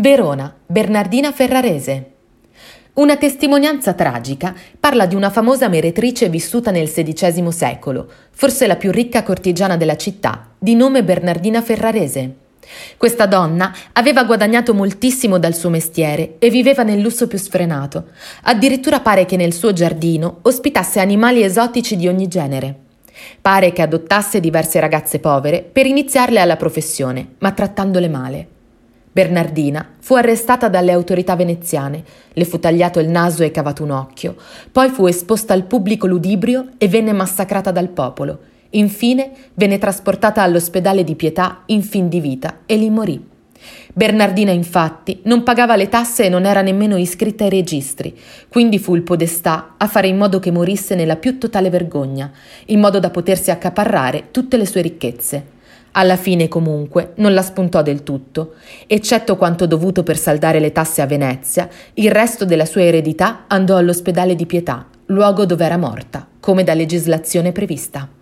Verona, Bernardina Ferrarese. Una testimonianza tragica parla di una famosa meretrice vissuta nel XVI secolo, forse la più ricca cortigiana della città, di nome Bernardina Ferrarese. Questa donna aveva guadagnato moltissimo dal suo mestiere e viveva nel lusso più sfrenato. Addirittura pare che nel suo giardino ospitasse animali esotici di ogni genere. Pare che adottasse diverse ragazze povere per iniziarle alla professione, ma trattandole male. Bernardina fu arrestata dalle autorità veneziane, le fu tagliato il naso e cavato un occhio, poi fu esposta al pubblico ludibrio e venne massacrata dal popolo. Infine venne trasportata all'ospedale di Pietà in fin di vita e lì morì. Bernardina infatti non pagava le tasse e non era nemmeno iscritta ai registri, quindi fu il podestà a fare in modo che morisse nella più totale vergogna, in modo da potersi accaparrare tutte le sue ricchezze. Alla fine, comunque, non la spuntò del tutto. Eccetto quanto dovuto per saldare le tasse a Venezia, il resto della sua eredità andò all'ospedale di Pietà, luogo dove era morta, come da legislazione prevista.